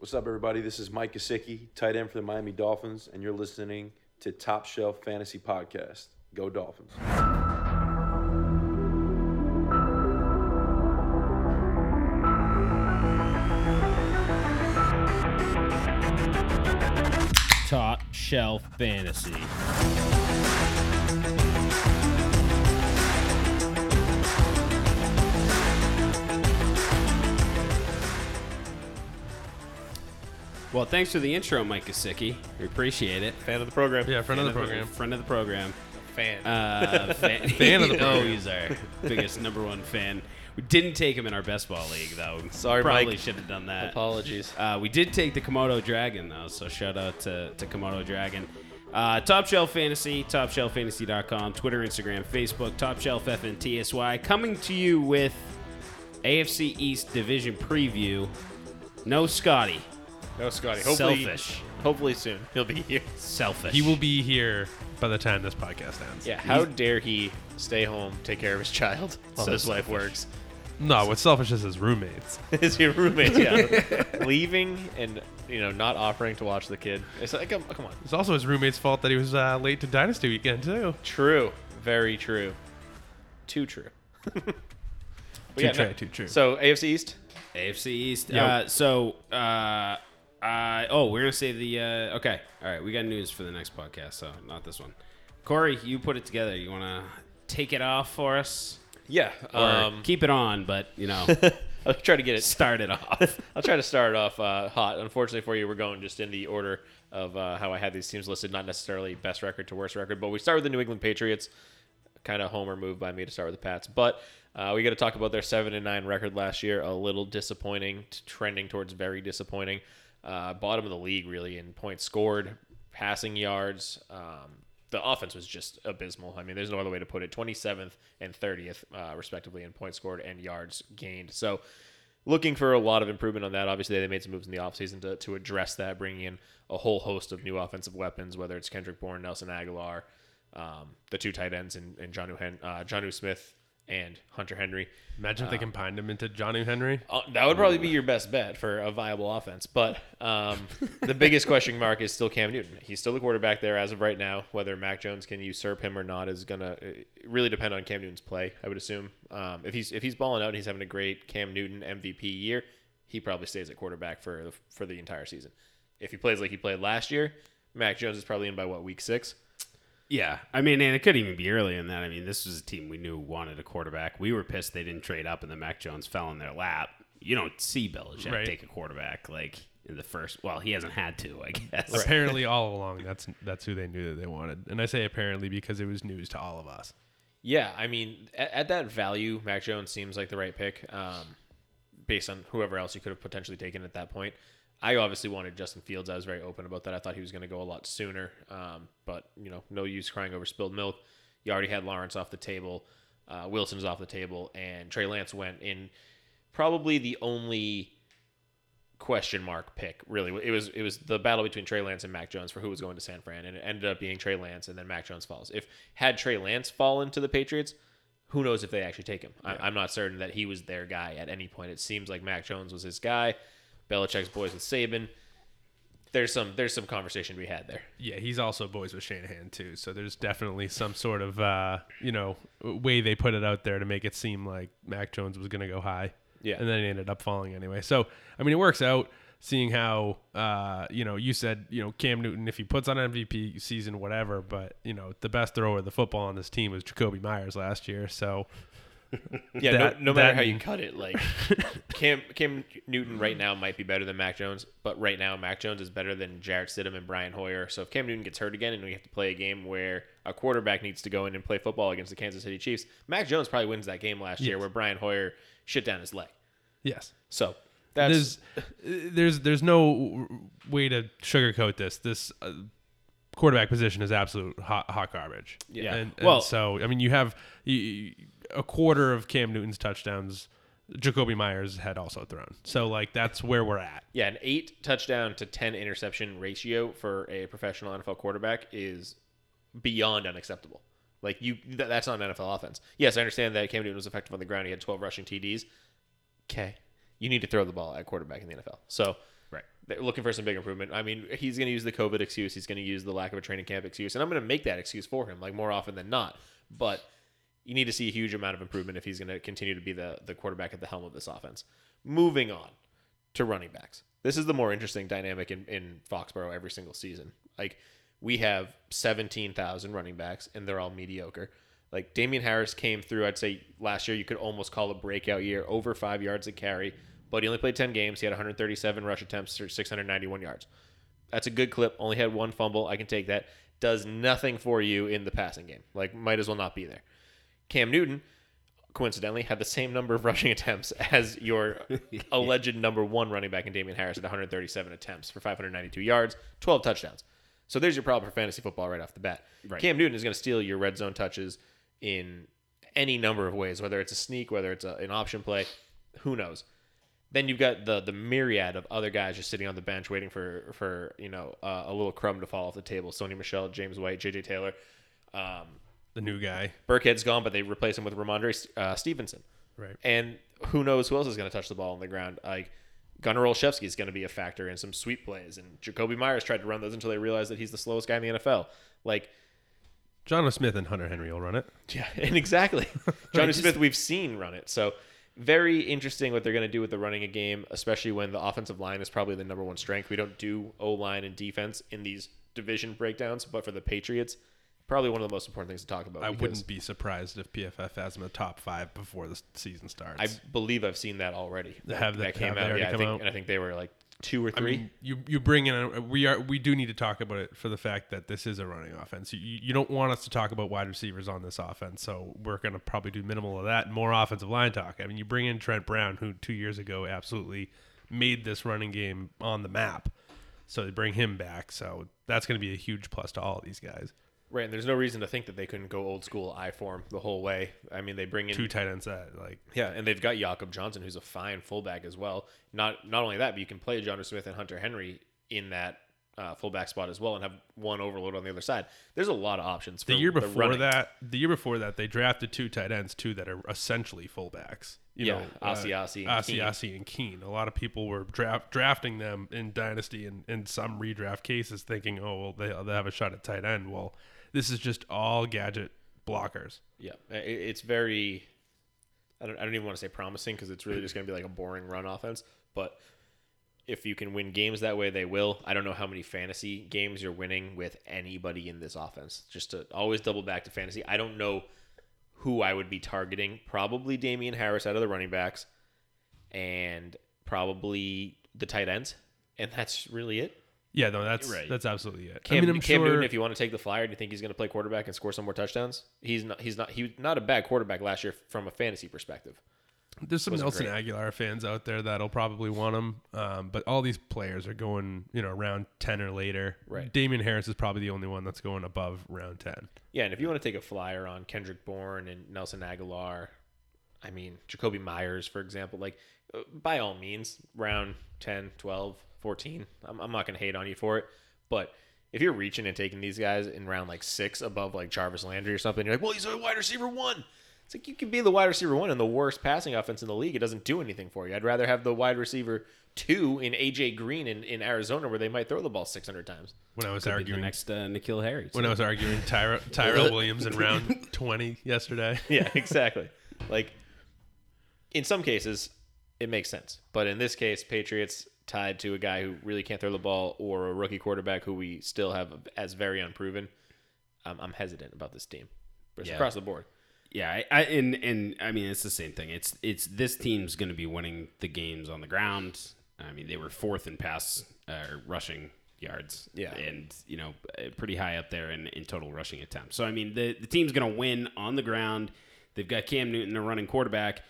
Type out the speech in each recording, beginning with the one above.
What's up, everybody? This is Mike Gesicki, tight end for the Miami Dolphins, and you're listening to Top Shelf Fantasy Podcast. Go Dolphins. Top Shelf Fantasy. Well, thanks for the intro, Mike Gesicki. We appreciate it. Fan of the program. Yeah, friend of the program. Friend of the program. Fan. Uh, fan, Fan of the program. oh, he's our biggest number one fan. We didn't take him in our best ball league, though. Sorry, Probably Mike. should have done that. Apologies. Uh, we did take the Komodo Dragon though, so shout out to, to Komodo Dragon. Uh, Top Shelf Fantasy, TopShelfFantasy.com, Twitter, Instagram, Facebook, Top Shelf FNTSY, coming to you with AFC East Division preview. No Scotty, No, Scotty. Hopefully, selfish, hopefully soon he'll be here. selfish. He will be here by the time this podcast ends. Yeah. How dare he stay home, take care of his child while So his wife works? No, what's selfish is his roommates. Is your roommate? Yeah. Leaving and you know not offering to watch the kid. It's like come, come on. It's also his roommate's fault that he was uh, late to Dynasty weekend too. True. Very true. Too true. But Too yeah, true, no. too true. So AFC East. AFC East. Yep. Uh, so, uh, uh, oh, we're gonna save the. Uh, okay, all right. We got news for the next podcast, so not this one. Corey, you put it together. You want to take it off for us, Yeah. or Um, keep it on? But you know, I'll try to get it started off. I'll try to start it off uh, hot. Unfortunately for you, we're going just in the order of uh, how I had these teams listed, not necessarily best record to worst record. But we start with the New England Patriots. Kind of homer move by me to start with the Pats, but uh, we got to talk about their seven and nine record last year. A little disappointing, trending towards very disappointing. Uh, bottom of the league, really, in points scored, passing yards. Um, the offense was just abysmal. I mean, there's no other way to put it. 27th and 30th, uh, respectively, in points scored and yards gained. So, looking for a lot of improvement on that. Obviously, they made some moves in the offseason to, to address that, bringing in a whole host of new offensive weapons, whether it's Kendrick Bourne, Nelson Agholor, um, the two tight ends, and, and Jonnu, Hen- uh, Jonnu Smith and Hunter Henry. Imagine if they combined him into Johnny Henry. Uh, that would probably be your best bet for a viable offense. But um, the biggest question mark is still Cam Newton. He's still the quarterback there as of right now. Whether Mac Jones can usurp him or not is gonna uh, really depend on Cam Newton's play. I would assume um, if he's if he's balling out and he's having a great Cam Newton MVP year, he probably stays at quarterback for the, for the entire season. If he plays like he played last year, Mac Jones is probably in by what week six. Yeah, I mean, and it could even be earlier than that. I mean, this was a team we knew wanted a quarterback. We were pissed they didn't trade up, and then Mac Jones fell in their lap. You don't see Belichick Right. take a quarterback like in the first. Well, he hasn't had to, I guess. Apparently, all along, that's that's who they knew that they wanted. And I say apparently because it was news to all of us. Yeah, I mean, at, at that value, Mac Jones seems like the right pick, um, based on whoever else you could have potentially taken at that point. I obviously wanted Justin Fields. I was very open about that. I thought he was going to go a lot sooner, um, but you know, no use crying over spilled milk. You already had Lawrence off the table, uh, Wilson's off the table, and Trey Lance went in probably the only question mark pick. Really, it was it was the battle between Trey Lance and Mac Jones for who was going to San Fran, and it ended up being Trey Lance, and then Mac Jones falls. If had Trey Lance fallen to the Patriots, who knows if they actually take him? I, I'm not certain that he was their guy at any point. It seems like Mac Jones was his guy. Belichick's boys with Saban. There's some there's some conversation to be had there. Yeah, he's also boys with Shanahan too. So there's definitely some sort of uh, you know way they put it out there to make it seem like Mac Jones was going to go high. Yeah. and then he ended up falling anyway. So I mean, it works out. Seeing how uh, you know you said you know Cam Newton if he puts on MVP season whatever, but you know the best thrower of the football on this team was Jakobi Meyers last year. So Yeah, That- no, no matter that how you cut it, like Cam Cam Newton right now might be better than Mac Jones, but right now Mac Jones is better than Jarrett Stidham and Brian Hoyer. So if Cam Newton gets hurt again and we have to play a game where a quarterback needs to go in and play football against the Kansas City Chiefs, Mac Jones probably wins that game last year where Brian Hoyer shit down his leg. yes, So that's there's there's there's no way to sugarcoat this. This uh, quarterback position is absolute hot, hot garbage. Yeah. And, and Well- so I mean, you have you, a quarter of Cam Newton's touchdowns. Jakobi Meyers had also thrown. So like that's where we're at. yeah, an eight touchdown to ten interception ratio for a professional NFL quarterback is beyond unacceptable. Like you, th- that's not an NFL offense. Yes, I understand that Cam Newton was effective on the ground. He had 12 rushing TDs. Okay, you need to throw the ball at quarterback in the NFL. So Right. They're looking for some big improvement. I mean, he's going to use the COVID excuse. He's going to use the lack of a training camp excuse, and I'm going to make that excuse for him, like more often than not. But you need to see a huge amount of improvement if he's going to continue to be the the quarterback at the helm of this offense. Moving on to running backs. This is the more interesting dynamic in, in Foxborough every single season. Like we have 17,000 running backs and they're all mediocre. Like Damien Harris came through, I'd say last year you could almost call a breakout year, over five yards a carry, but he only played 10 games. He had 137 rush attempts for 691 yards. That's a good clip. Only had one fumble. I can take that. Does nothing for you in the passing game. Like might as well not be there. Cam Newton, coincidentally, had the same number of rushing attempts as your alleged number one running back in Damien Harris at 137 attempts for 592 yards, 12 touchdowns. So there's your problem for fantasy football right off the bat. Right. Cam Newton is going to steal your red zone touches in any number of ways, whether it's a sneak, whether it's a, an option play, who knows. Then you've got the the myriad of other guys just sitting on the bench waiting for for you know uh, a little crumb to fall off the table. Sony Michel, James White, J.J. Taylor. Um, The new guy. Burkhead's gone, but they replace him with Rhamondre uh, Stevenson. Right. And who knows who else is going to touch the ball on the ground? Like Gunner Olszewski is going to be a factor in some sweep plays, and Jakobi Meyers tried to run those until they realized that he's the slowest guy in the NFL. Like, John Smith and Hunter Henry will run it. yeah, and exactly, Johnny Smith we've seen run it. So very interesting what they're going to do with the running a game, especially when the offensive line is probably the number one strength. We don't do O line and defense in these division breakdowns, but for the Patriots, probably one of the most important things to talk about. I wouldn't be surprised if PFF has him in the top five before the season starts. I believe I've seen that already. They have that- that came out. Yeah, I think, out? and I think they were like two or I three. mean, you you bring in a, we are we do need to talk about it for the fact that this is a running offense. You, you don't want us to talk about wide receivers on this offense, so we're going to probably do minimal of that and more offensive line talk. I mean, you bring in Trent Brown, who two years ago absolutely made this running game on the map, so they bring him back. So that's going to be a huge plus to all of these guys. Right, and there's no reason to think that they couldn't go old school I form the whole way. I mean, they bring in Two tight ends that like yeah, and they've got Jakob Johnson, who's a fine fullback as well. Not not only that, but you can play John Smith and Hunter Henry in that uh, fullback spot as well, and have one overload on the other side. There's a lot of options. For the year before running. that, the year before that, they drafted two tight ends, two that are essentially fullbacks. You Yeah, know, uh, Asiasi and Asi-. Asi and Keene. A lot of people were draft, drafting them in dynasty and in some redraft cases, thinking, "Oh, well, they they have a shot at tight end." Well, this is just all gadget blockers. Yeah, it's very. I don't. I don't even want to say promising because it's really just going to be like a boring run offense. But if you can win games that way, they will. I don't know how many fantasy games you're winning with anybody in this offense. Just to always double back to fantasy. I don't know who I would be targeting. Probably Damien Harris out of the running backs, and probably the tight ends, and that's really it. Yeah, no, that's Right. that's absolutely it. Cam, I mean, I'm Cam sure. Newton, if you want to take the flyer, do you think he's going to play quarterback and score some more touchdowns? He's not. He's not. He was not a bad quarterback last year from a fantasy perspective. There's some Nelson great. Agholor fans out there that'll probably want him, um, but all these players are going, you know, around ten or later. Right. Damien Harris is probably the only one that's going above round ten. Yeah, and if you want to take a flyer on Kendrick Bourne and Nelson Agholor, I mean, Jakobi Meyers, for example, like, by all means, round 10, 12, 14, I'm, I'm not going to hate on you for it. But if you're reaching and taking these guys in round like six above like Jarvis Landry or something, you're like, well, he's a wide receiver one. It's like you can be the wide receiver one in the worst passing offense in the league. It doesn't do anything for you. I'd rather have the wide receiver two in AJ Green in, in Arizona where they might throw the ball 600 times. When I was Could be the arguing next uh, N'Keal Harry. when I was arguing Tyra, Tyrell Williams in round 20 yesterday. yeah, exactly. Like in some cases, it makes sense, but in this case, Patriots tied to a guy who really can't throw the ball or a rookie quarterback who we still have as very unproven. I'm, I'm hesitant about this team. Yeah. across the board. Yeah, I, I and and I mean it's the same thing. It's it's this team's going to be winning the games on the ground. I mean they were fourth in pass uh, rushing yards. Yeah. and you know uh, pretty high up there in, in total rushing attempts. So I mean the the team's going to win on the ground. They've got Cam Newton, a running quarterback.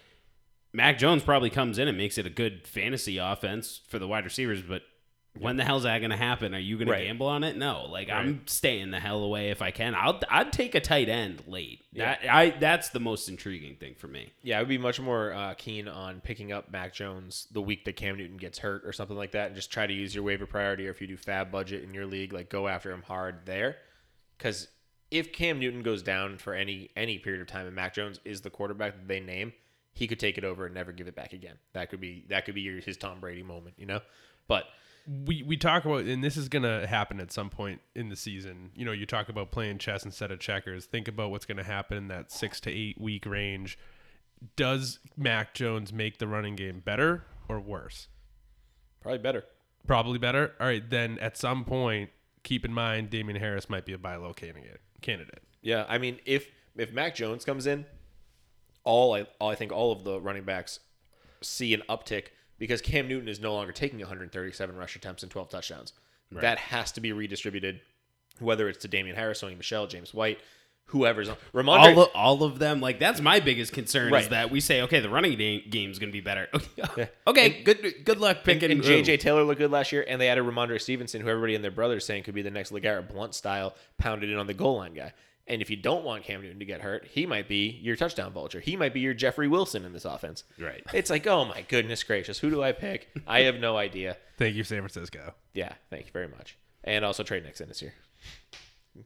Mac Jones probably comes in and makes it a good fantasy offense for the wide receivers, but when the hell's that going to happen? Are you going Right. to gamble on it? No. Like I'm staying the hell away if I can. I'll I'd take a tight end late. That I that's the most intriguing thing for me. Yeah, I would be much more uh, keen on picking up Mac Jones the week that Cam Newton gets hurt or something like that, and just try to use your waiver priority. Or if you do FAAB budget in your league, like go after him hard there, because if Cam Newton goes down for any any period of time and Mac Jones is the quarterback that they name, he could take it over and never give it back again. That could be that could be your, his Tom Brady moment, you know. But we we talk about and this is going to happen at some point in the season you know you talk about playing chess instead of checkers think about what's going to happen in that six to eight week range does mac jones make the running game better or worse Probably better. probably better all right then at some point keep in mind Damien harris might be a buy low candidate candidate Yeah, I mean, if if Mac Jones comes in, all I all I think all of the running backs see an uptick because Cam Newton is no longer taking 137 rush attempts and 12 touchdowns. That has to be redistributed, whether it's to Damien Harris, Sony Michel, James White, whoever's on. Rhamondre, all of, all of them like that's my biggest concern is that we say okay the running game is gonna be better okay good good luck and, picking and JJ Taylor looked good last year, and they added Rhamondre Stevenson, who everybody and their brother is saying could be the next LeGarrette Blunt style pounded in on the goal line guy. And if you don't want Cam Newton to get hurt, he might be your touchdown vulture. He might be your Jeffrey Wilson in this offense. Right. It's like, oh my goodness gracious, who do I pick? I have no idea. thank you san francisco Yeah, thank you very much. And also trade Nixon this year.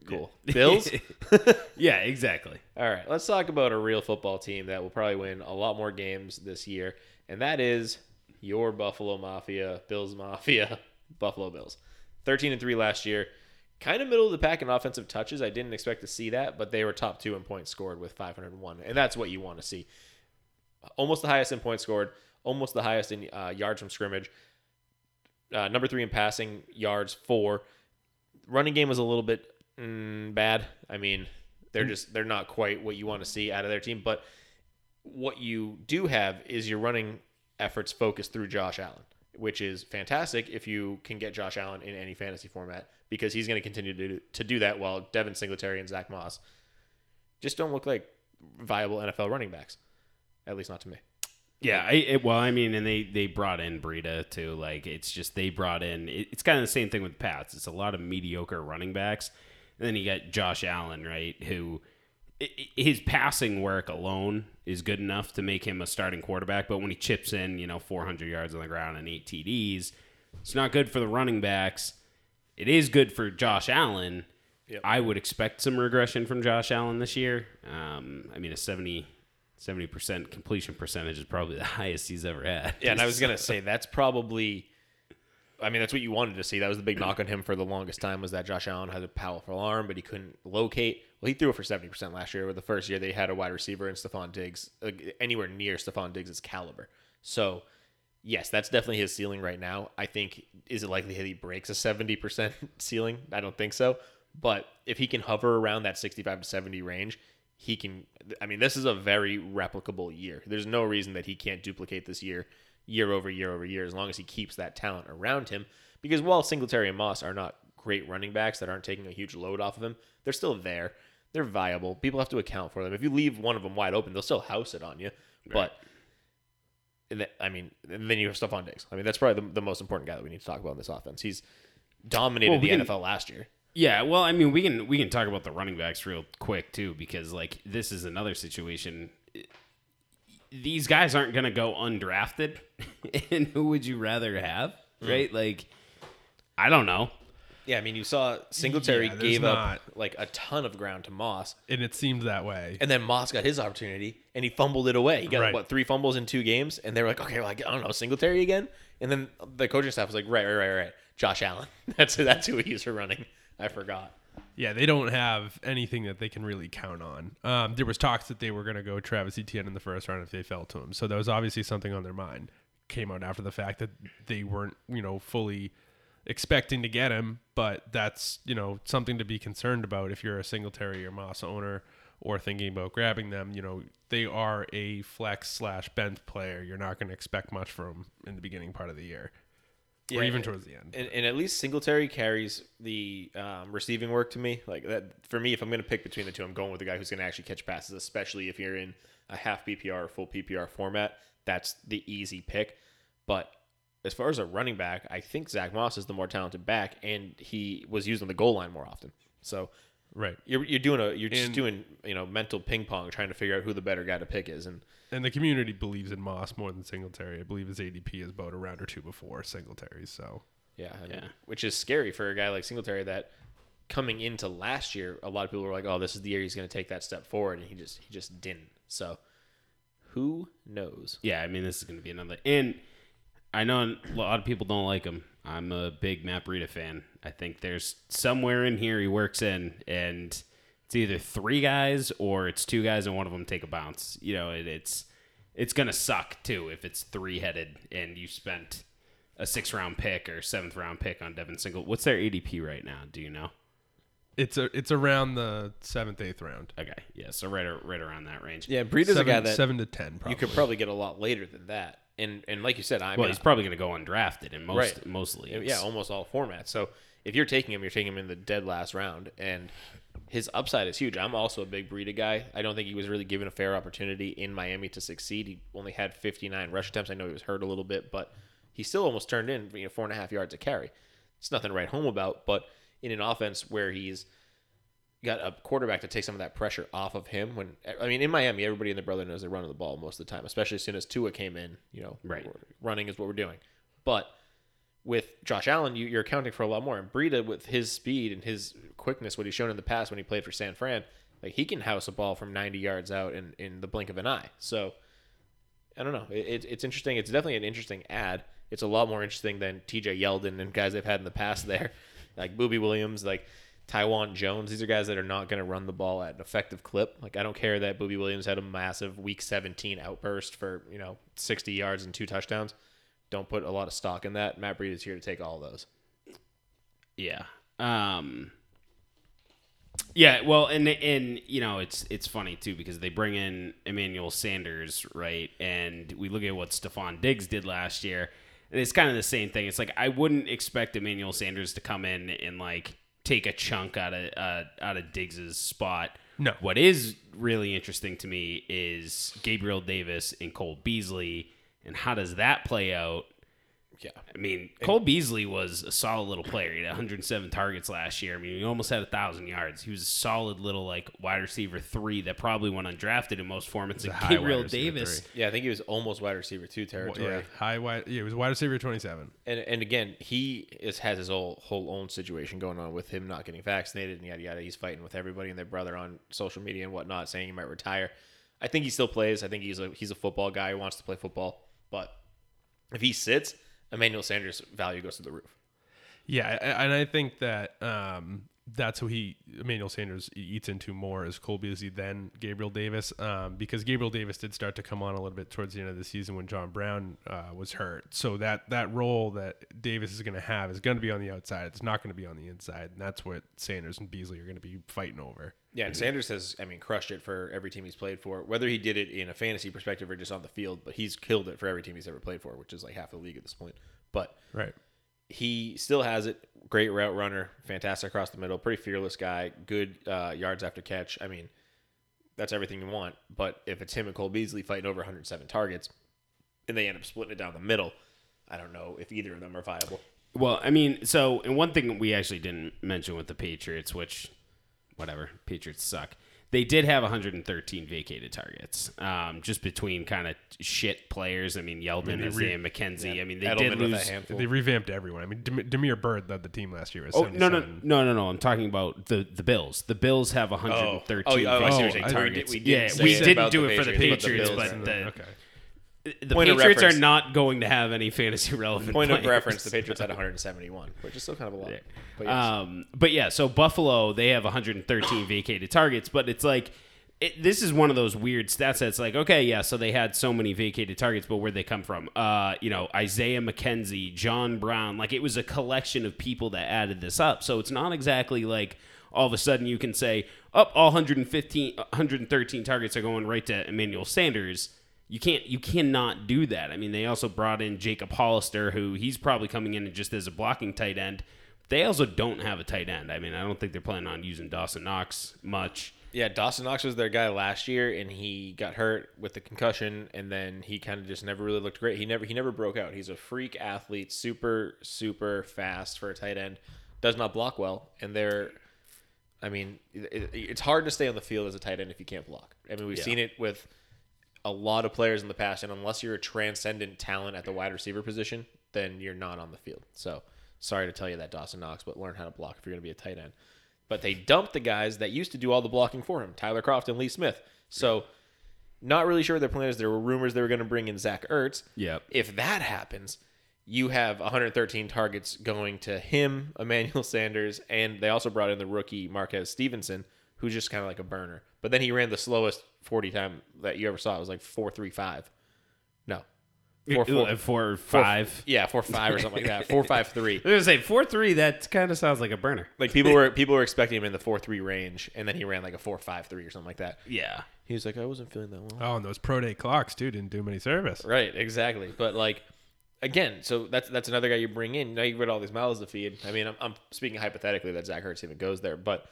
Cool. Bills? yeah exactly All right, let's talk about a real football team that will probably win a lot more games this year, and that is your Buffalo Mafia, Bills Mafia, Buffalo Bills. 13 and 3 last year. Kind of middle of the pack in offensive touches. I didn't expect to see that, but they were top 2 in points scored with 501, and that's what you want to see. Almost the highest in points scored, almost the highest in uh, yards from scrimmage. Uh, number 3 in passing yards, 4. Running game was a little bit mm, bad. I mean, they're just they're not quite what you want to see out of their team. But what you do have is your running efforts focused through Josh Allen, which is fantastic if you can get Josh Allen in any fantasy format because he's going to continue to do, to do that while Devin Singletary and Zach Moss just don't look like viable NFL running backs, at least not to me. Yeah, I, it, well, I mean, and they they brought in Breida too. Like, it's just they brought in. It, it's kind of the same thing with Pats. It's a lot of mediocre running backs, and then you got Josh Allen, right? Who his passing work alone is good enough to make him a starting quarterback, but when he chips in, you know, 400 yards on the ground and eight TDs, it's not good for the running backs. It is good for Josh Allen. Yep. I would expect some regression from Josh Allen this year. Um, I mean, a 70 percent completion percentage is probably the highest he's ever had. Yeah, and I was gonna say that's probably. I mean, that's what you wanted to see. That was the big knock on him for the longest time was that Josh Allen had a powerful arm, but he couldn't locate. Well, he threw it for seventy percent last year. With the first year, they had a wide receiver in Stefon Diggs, uh, anywhere near Stefon Diggs' caliber. So, yes, that's definitely his ceiling right now. I think is it likely that he breaks a seventy percent ceiling? I don't think so. But if he can hover around that sixty-five to seventy range, he can. I mean, this is a very replicable year. There's no reason that he can't duplicate this year, year over year over year, as long as he keeps that talent around him. Because while Singletary and Moss are not great running backs that aren't taking a huge load off of him, they're still there. They're viable. People have to account for them. If you leave one of them wide open, they'll still house it on you. But and that- I mean, then you have Stefon Diggs. I mean, that's probably the, the most important guy that we need to talk about in this offense. He's dominated Well, we the can- NFL last year. Yeah, well, I mean, we can we can talk about the running backs real quick too, because like this is another situation. These guys aren't going to go undrafted, and who would you rather have? Hmm. Right? Like, I don't know. Yeah, I mean, you saw Singletary Yeah, gave not- up like a ton of ground to Moss, and it seemed that way and then Moss got his opportunity and he fumbled it away. He got Right. what three fumbles in two games, and they were like, okay, well, I don't know, Singletary again. And then the coaching staff was like, right, right, right, right, Josh Allen. That's that's who he's for running. I forgot. Yeah, they don't have anything that they can really count on. Um, there was talks that they were going to go Travis Etienne in the first round if they fell to him, so that was obviously something on their mind. Came out after the fact that they weren't, you know, fully expecting to get him, but that's you know something to be concerned about if you're a Singletary or Moss owner or thinking about grabbing them. You know, they are a flex slash bench player. You're not going to expect much from in the beginning part of the year, or Yeah, even towards the end. And, and at least Singletary carries the um, receiving work to me. Like that for me, if I'm going to pick between the two, I'm going with the guy who's going to actually catch passes, especially if you're in a half PPR or full PPR format. That's the easy pick. But as far as a running back, I think Zach Moss is the more talented back, and he was used on the goal line more often. So right. you're you're doing a you're just And- doing you know mental ping pong trying to figure out who the better guy to pick is, and And the community believes in Moss more than Singletary. I believe his ADP is about a round or two before Singletary. So Yeah, and- Yeah. which is scary for a guy like Singletary that coming into last year, a lot of people were like, "Oh, this is the year he's going to take that step forward," and he just he just didn't. So, who knows? Yeah, I mean, this is going to be another. And I know a lot of people don't like him. I'm a big Matt Breida fan. I think there's somewhere in here he works in, and it's either three guys or it's two guys and one of them take a bounce. You know, it, it's it's gonna suck too if it's three headed and you spent a six round pick or seventh round pick on Devin Single. What's their ADP right now? Do you know? It's a it's around the seventh eighth round. Okay, yeah, so right right around that range. Yeah, Breed is a guy that seven to ten. Probably. you could probably get a lot later than that. And and like you said, I Well, mean, he's probably gonna go undrafted in most Right. most leagues. yeah, almost all formats. So if you're taking him, you're taking him in the dead last round, and his upside is huge. I'm also a big Breida guy. I don't think he was really given a fair opportunity in Miami to succeed. He only had 59 rush attempts. I know he was hurt a little bit, but he still almost turned in you know four and a half yards a carry. It's nothing to write home about, but in an offense where he's got a quarterback to take some of that pressure off of him. When I mean, in Miami, everybody and their brother knows they're running the ball most of the time, especially as soon as Tua came in. You know, Right. running is what we're doing. But with Josh Allen, you, you're accounting for a lot more. And Breida, with his speed and his quickness, what he's shown in the past when he played for San Fran, like he can house a ball from 90 yards out in, in the blink of an eye. So I don't know. It, it, it's interesting. It's definitely an interesting ad. It's a lot more interesting than TJ Yeldon and guys they've had in the past there, like Booby Williams, like Taiwan Jones. These are guys that are not going to run the ball at an effective clip. Like I don't care that Booby Williams had a massive Week 17 outburst for you know 60 yards and two touchdowns. Don't put a lot of stock in that. Matt Breida is here to take all those. Yeah. Um Yeah, well and and you know, it's it's funny too because they bring in Emmanuel Sanders, right? And we look at what Stefon Diggs did last year, and it's kind of the same thing. It's like I wouldn't expect Emmanuel Sanders to come in and like take a chunk out of uh, out of Diggs's spot. No. What is really interesting to me is Gabriel Davis and Cole Beasley and how does that play out Yeah. I mean, Cole Beasley was a solid little player. He had 107 targets last year. I mean, he almost had a thousand yards. He was a solid little like wide receiver three that probably went undrafted in most formats. a And high Gabriel Davis, three. Yeah, I think he was almost wide receiver two territory. yeah, high wide. Yeah, he was wide receiver twenty seven. And and again, he is has his whole whole own situation going on with him not getting vaccinated and yada yada. He's fighting with everybody and their brother on social media and whatnot, saying he might retire. I think he still plays. I think he's a he's a football guy who wants to play football. But if he sits, Emmanuel Sanders' value goes to the roof. Yeah, and I think that um, that's who he Emmanuel Sanders eats into more is Cole Beasley than Gabriel Davis, um, because Gabriel Davis did start to come on a little bit towards the end of the season when John Brown uh, was hurt. So that that role that Davis is going to have is going to be on the outside. It's not going to be on the inside, and that's what Sanders and Beasley are going to be fighting over. Yeah, and Sanders has, I mean, crushed it for every team he's played for. Whether he did it in a fantasy perspective or just on the field, but he's killed it for every team he's ever played for, which is like half the league at this point. But Right. he still has it. Great route runner, fantastic across the middle, pretty fearless guy, good uh, yards after catch. I mean, that's everything you want. But if it's him and Cole Beasley fighting over 107 targets, and they end up splitting it down the middle, I don't know if either of them are viable. Well, I mean, so and one thing we actually didn't mention with the Patriots, which whatever, Patriots suck. They did have 113 vacated targets, um, just between kind of shit players. I mean, Yeldon, they Isaiah re- McKenzie. I mean, they Edelman did with lose. They revamped everyone. I mean, Dem- Damiere Byrd led the team last year. With Oh no no 77. no no no! I'm talking about the the Bills. The Bills have 113 oh, yeah, oh, I see what you're vacated saying. I- targets. we did- we yeah, didn't we didn't do the it for the Patriots, but the Bills but did. the, okay. The Point Patriots are not going to have any fantasy relevant. Point of reference, the Patriots had 171, which is still kind of a lot. But yes. Um, but yeah, so Buffalo they have 113 vacated targets, but it's like it, this is one of those weird stats that's like, okay, yeah, so they had so many vacated targets, but where'd they come from? Uh, you know, Isaiah McKenzie, John Brown, like it was a collection of people that added this up. So it's not exactly like all of a sudden you can say, up all 115, 113 targets are going right to Emmanuel Sanders. You can't, you cannot do that. I mean, they also brought in Jacob Hollister, who he's probably coming in just as a blocking tight end. They also don't have a tight end. I mean, I don't think they're planning on using Dawson Knox much. Yeah, Dawson Knox was their guy last year, and he got hurt with the concussion, and then he kind of just never really looked great. He never he never broke out. He's a freak athlete, super super fast for a tight end. Does not block well, and they're, I mean, it, it's hard to stay on the field as a tight end if you can't block. I mean, we've Yeah. seen it with a lot of players in the past, and unless you're a transcendent talent at the wide receiver position, then you're not on the field. So sorry to tell you that, Dawson Knox, but learn how to block if you're going to be a tight end. But they dumped the guys that used to do all the blocking for him, Tyler Kroft and Lee Smith. So not really sure what their plan is. There were rumors they were going to bring in Zach Ertz. Yep. If that happens, you have 113 targets going to him, Emmanuel Sanders, and they also brought in the rookie Marquez Stevenson, who's just kind of like a burner. But then he ran the slowest 40 time that you ever saw. It was like 435. No. Four, four, four, four four- five. yeah, four five or something like that. Four five three. I was gonna say four three. That kind of sounds like a burner. Like people were people were expecting him in the four three range, and then he ran like a four five three or something like that. Yeah. He was like, I wasn't feeling that well. Oh, and those pro day clocks too didn't do him any service. Right, exactly. But like again, so that's that's another guy you bring in. Now you've got all these mouths to feed. I mean, I'm, I'm speaking hypothetically that Zach Ertz even goes there, but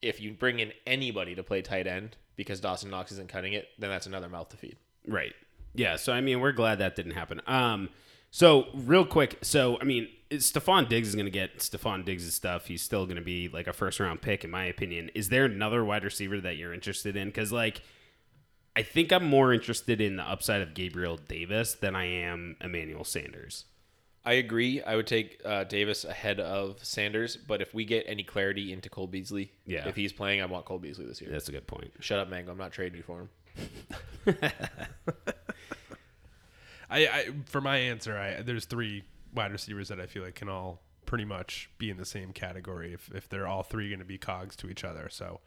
if you bring in anybody to play tight end because Dawson Knox isn't cutting it, then that's another mouth to feed. Right. Yeah. So I mean, we're glad that didn't happen. Um. So real quick. So I mean, Stefon Diggs is going to get Stefon Diggs' stuff. He's still going to be like a first round pick, in my opinion. Is there another wide receiver that you're interested in? Because like, I think I'm more interested in the upside of Gabriel Davis than I am Emmanuel Sanders. I agree. I would take uh, Davis ahead of Sanders, but if we get any clarity into Cole Beasley, Yeah. if he's playing, I want Cole Beasley this year. That's a good point. Shut up, Mango. I'm not trading you for him. I, I for my answer, I there's three wide receivers that I feel like can all pretty much be in the same category if if they're all three going to be cogs to each other. So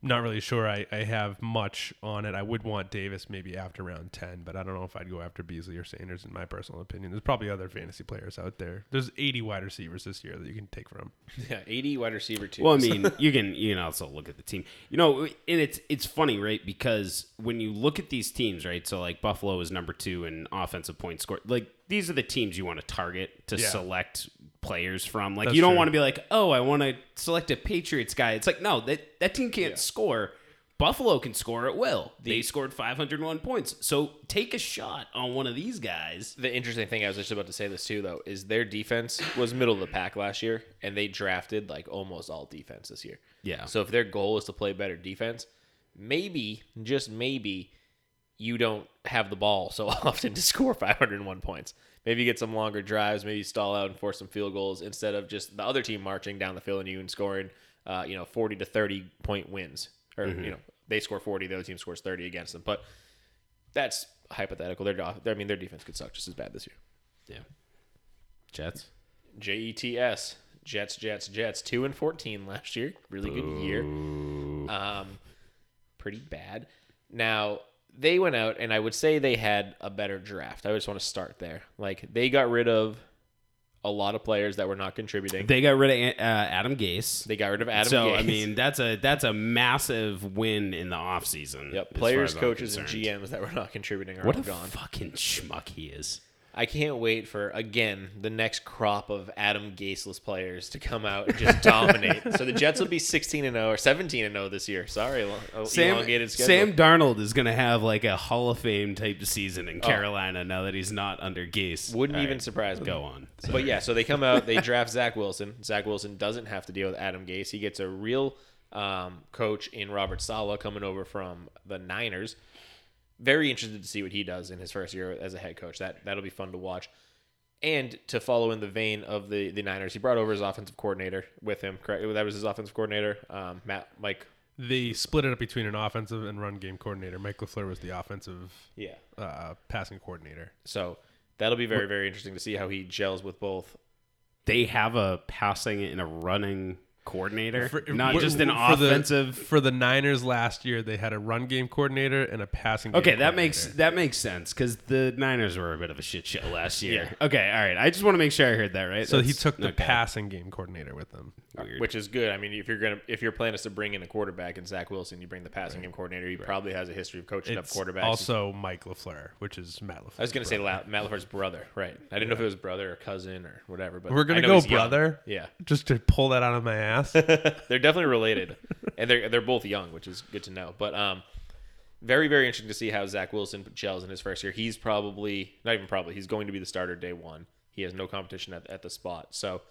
not really sure I, I have much on it. I would want Davis maybe after round 10, but I don't know if I'd go after Beasley or Sanders in my personal opinion. There's probably other fantasy players out there. There's 80 wide receivers this year that you can take from. Yeah, 80 wide receiver too. Well, I mean, you can you can also look at the team. You know, and it's it's funny, right? Because when you look at these teams, right? So like Buffalo is number two in offensive points scored. Like these are the teams you want to target to Yeah. select players from. Like That's you don't true. want to be like, oh, I want to select a Patriots guy. It's like no, that that team can't score. Buffalo can score at will. they scored 501 points. So take a shot on one of these guys. the interesting thing I was just about to say this too though is their defense was middle of the pack last year and they drafted like almost all defense this year. Yeah. So if their goal is to play better defense, maybe just maybe you don't have the ball so often to score 501 points. Maybe you get some longer drives, maybe stall out and force some field goals instead of just the other team marching down the field and you and scoring uh, you know 40 to 30 point wins or you know they score 40 the other team scores 30 against them. But that's hypothetical. Their, I mean, their defense could suck just as bad this year. Yeah. Jets. J E T S. Jets, Jets, Jets. Two and fourteen last year. Really good year. Um, pretty bad. Now they went out, and I would say they had a better draft. I just want to start there. Like they got rid of a lot of players that were not contributing. They, got rid of uh, Adam Gase. They got rid of Adam. so I mean that's a that's a massive win in the offseason. yep, players, coaches, and GMs that were not contributing are What all a gone. fucking schmuck he is. I can't wait for again the next crop of Adam Gaseless players to come out and just dominate. So the Jets will be 16 and 0 or 17 and 0 this year. Sorry, oh, Sam, elongated schedule. Sam Darnold is going to have like a Hall of Fame type season Oh. in Carolina now that he's not under Gase. Wouldn't All even right, surprise me. Go on. But yeah, so they come out, they draft Zach Wilson. Zach Wilson doesn't have to deal with Adam Gase. He gets a real um, coach in Robert Saleh coming over from the Niners. Very interested to see what he does in his first year as a head coach. That that'll be fun to watch. And to follow in the vein of the the Niners, he brought over his offensive coordinator with him. Correct? That was his offensive coordinator, um, Matt Mike. They split it up between an offensive and run game coordinator. Mike LaFleur was the offensive Yeah. uh, passing coordinator. So that'll be very very interesting to see how he gels with both. They have a passing and a running coordinator, For- not for- just an for the- offensive. for the Niners last year, they had a run game coordinator and a passing. Game Okay, that makes that makes sense because the Niners were a bit of a shit show last year. Okay, all right. I just want to make sure I heard that right. So he took the okay. passing game coordinator with them. Weird. Uh, which is good. I mean, if you're gonna if your plan is to bring in a quarterback and Zach Wilson, you bring the passing game coordinator. He probably has a history of coaching It's up quarterbacks. also Mike LaFleur, which is Matt LaFleur. I was gonna say La- Matt LaFleur's brother, right? I didn't know if it was brother or cousin or whatever. But We're gonna know go he's young. brother, Yeah, just to pull that out of my ass. they're definitely related, and they're they're both young, which is good to know. But um, very very interesting to see how Zach Wilson gels in his first year. He's probably not even probably he's going to be the starter day one. He has no competition at, at the spot, so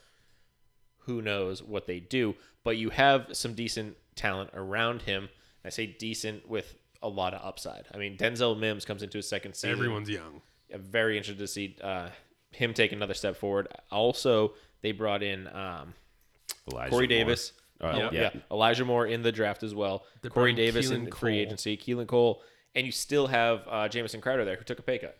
who knows what they do. But you have some decent talent around him. I say decent with a lot of upside. I mean, Denzel Mims comes into his second season. Everyone's young. I'm very interested to see uh, him take another step forward. Also, they brought in um, Elijah Corey Moore. Davis. Oh, yeah. yeah. Elijah Moore in the draft as well. They Corey Davis Keelan in free Cole. agency. Keelan Cole, and you still have uh, Jamison Crowder there who took a pay cut.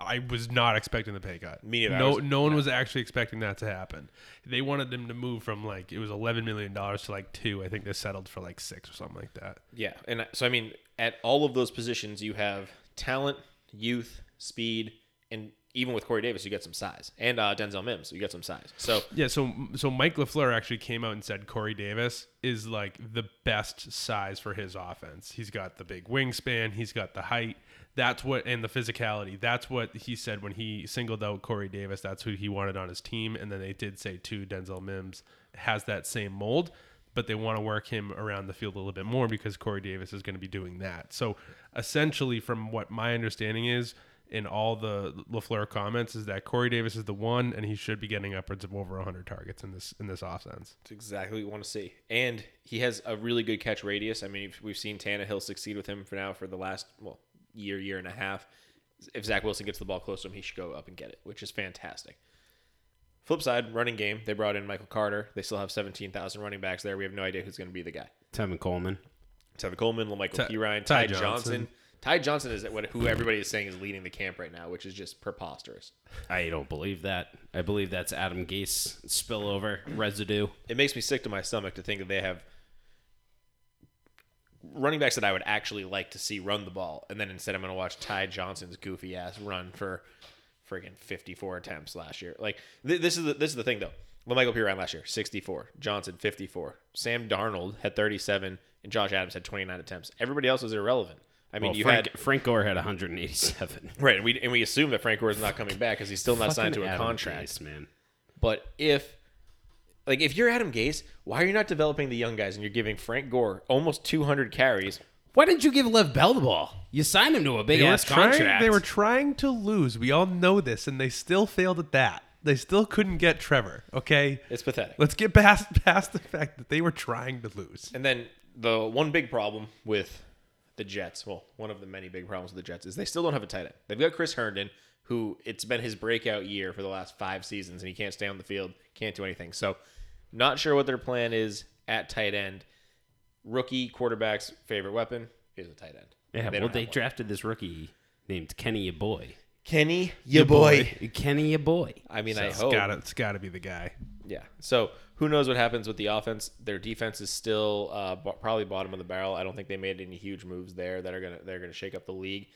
I was not expecting the pay cut. Me neither. No, was- no one was actually expecting that to happen. They wanted them to move from like it was eleven million dollars to like two. I think they settled for like six or something like that. Yeah, and so I mean, at all of those positions, you have talent, youth, speed, and even with Corey Davis, you get some size, and uh, Denzel Mims, you get some size. So Yeah, so so Mike Lafleur actually came out and said Corey Davis is like the best size for his offense. He's got the big wingspan, he's got the height. That's what and the physicality. That's what he said when he singled out Corey Davis. That's who he wanted on his team. And then they did say too, Denzel Mims has that same mold, but they want to work him around the field a little bit more because Corey Davis is going to be doing that. So essentially, from what my understanding is, in all the Lafleur comments is that Corey Davis is the one, and he should be getting upwards of over 100 targets in this in this offense. It's exactly what you want to see. And he has a really good catch radius. I mean, we've seen Tannehill succeed with him for now for the last, well, year, year and a half. If Zach Wilson gets the ball close to him, he should go up and get it, which is fantastic. Flip side, running game. They brought in Michael Carter. They still have 17,000 running backs there. We have no idea who's going to be the guy. Tevin Coleman. Tevin Coleman, La'Mical Ty- Perine, Ty Ty, Johnson. Johnson. Ty Johnson is what who everybody is saying is leading the camp right now, which is just preposterous. I don't believe that. I believe that's Adam Gase spillover residue. It makes me sick to my stomach to think that they have running backs that I would actually like to see run the ball, and then instead I'm going to watch Ty Johnson's goofy ass run for friggin' 54 attempts last year. Like th- this is the, this is the thing though. When Michael Perine last year 64, Johnson 54, Sam Darnold had 37, and Josh Adams had 29 attempts. Everybody else was irrelevant. I mean, Well, you Frank, had Frank Gore had 187. right, and we and we assume that Frank Gore is not coming back because he's still not signed to a Adam contract. Gase, man. But if like if you're Adam Gase, why are you not developing the young guys and you're giving Frank Gore almost 200 carries? Why didn't you give Lev Bell the ball? You signed him to a big They were ass trying. contract. They were trying to lose. We all know this, and they still failed at that. They still couldn't get Trevor. Okay, It's pathetic. let's get past past the fact that they were trying to lose. And then the one big problem with the Jets, well, one of the many big problems with the Jets is they still don't have a tight end. They've got Chris Herndon, who it's been his breakout year for the last five seasons, and he can't stay on the field, can't do anything. So, not sure what their plan is at tight end. Rookie quarterback's favorite weapon is a tight end. yeah, They well, they have one. drafted this rookie named Kenny Yeboah. Kenny, ya boy. Kenny Ya Boy. I mean, I It's hope. gotta, it's gotta be the guy. Yeah. So who knows what happens with the offense? Their defense is still uh, probably bottom of the barrel. I don't think they made any huge moves there that are gonna they're gonna shake up the league.